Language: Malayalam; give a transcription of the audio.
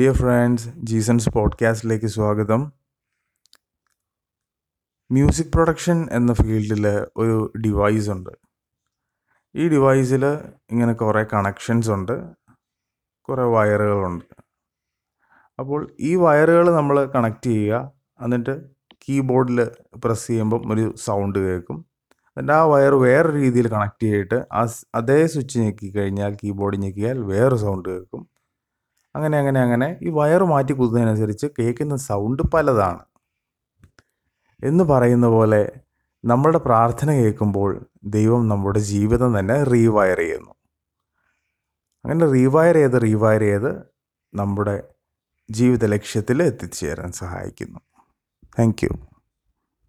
ഡിയർ ഫ്രണ്ട്സ് ജീസൺസ് പോഡ്കാസ്റ്റിലേക്ക് സ്വാഗതം. മ്യൂസിക് പ്രൊഡക്ഷൻ എന്ന ഫീൽഡിൽ ഒരു ഡിവൈസ് ഉണ്ട്. ഈ ഡിവൈസിൽ ഇങ്ങനെ കുറേ കണക്ഷൻസ് ഉണ്ട്. കുറേ വയറുകളുണ്ട്. അപ്പോൾ ഈ വയറുകൾ നമ്മൾ കണക്ട് ചെയ്യുക എന്നിട്ട് കീബോർഡിൽ പ്രസ് ചെയ്യുമ്പം ഒരു സൗണ്ട് കേൾക്കും. എന്നിട്ട് ആ വയർ വേറെ രീതിയിൽ കണക്ട് ചെയ്തിട്ട് ആ അതേ സ്വിച്ച് ഞെക്കി കഴിഞ്ഞാൽ കീബോർഡ് ഞെക്കിയാൽ വേറെ സൗണ്ട് കേൾക്കും. അങ്ങനെ അങ്ങനെ അങ്ങനെ ഈ വയർ മാറ്റി കുത്തുന്നതിനനുസരിച്ച് കേൾക്കുന്ന സൗണ്ട് പലതാണ്. എന്ന് പറയുന്ന പോലെ നമ്മളുടെ പ്രാർത്ഥന കേൾക്കുമ്പോൾ ദൈവം നമ്മുടെ ജീവിതം തന്നെ റീവയർ ചെയ്യുന്നു. അങ്ങനെ റീവയർ ചെയ്ത് റീവയർ ചെയ്ത് നമ്മുടെ ജീവിത ലക്ഷ്യത്തിൽ എത്തിച്ചേരാൻ സഹായിക്കുന്നു. താങ്ക്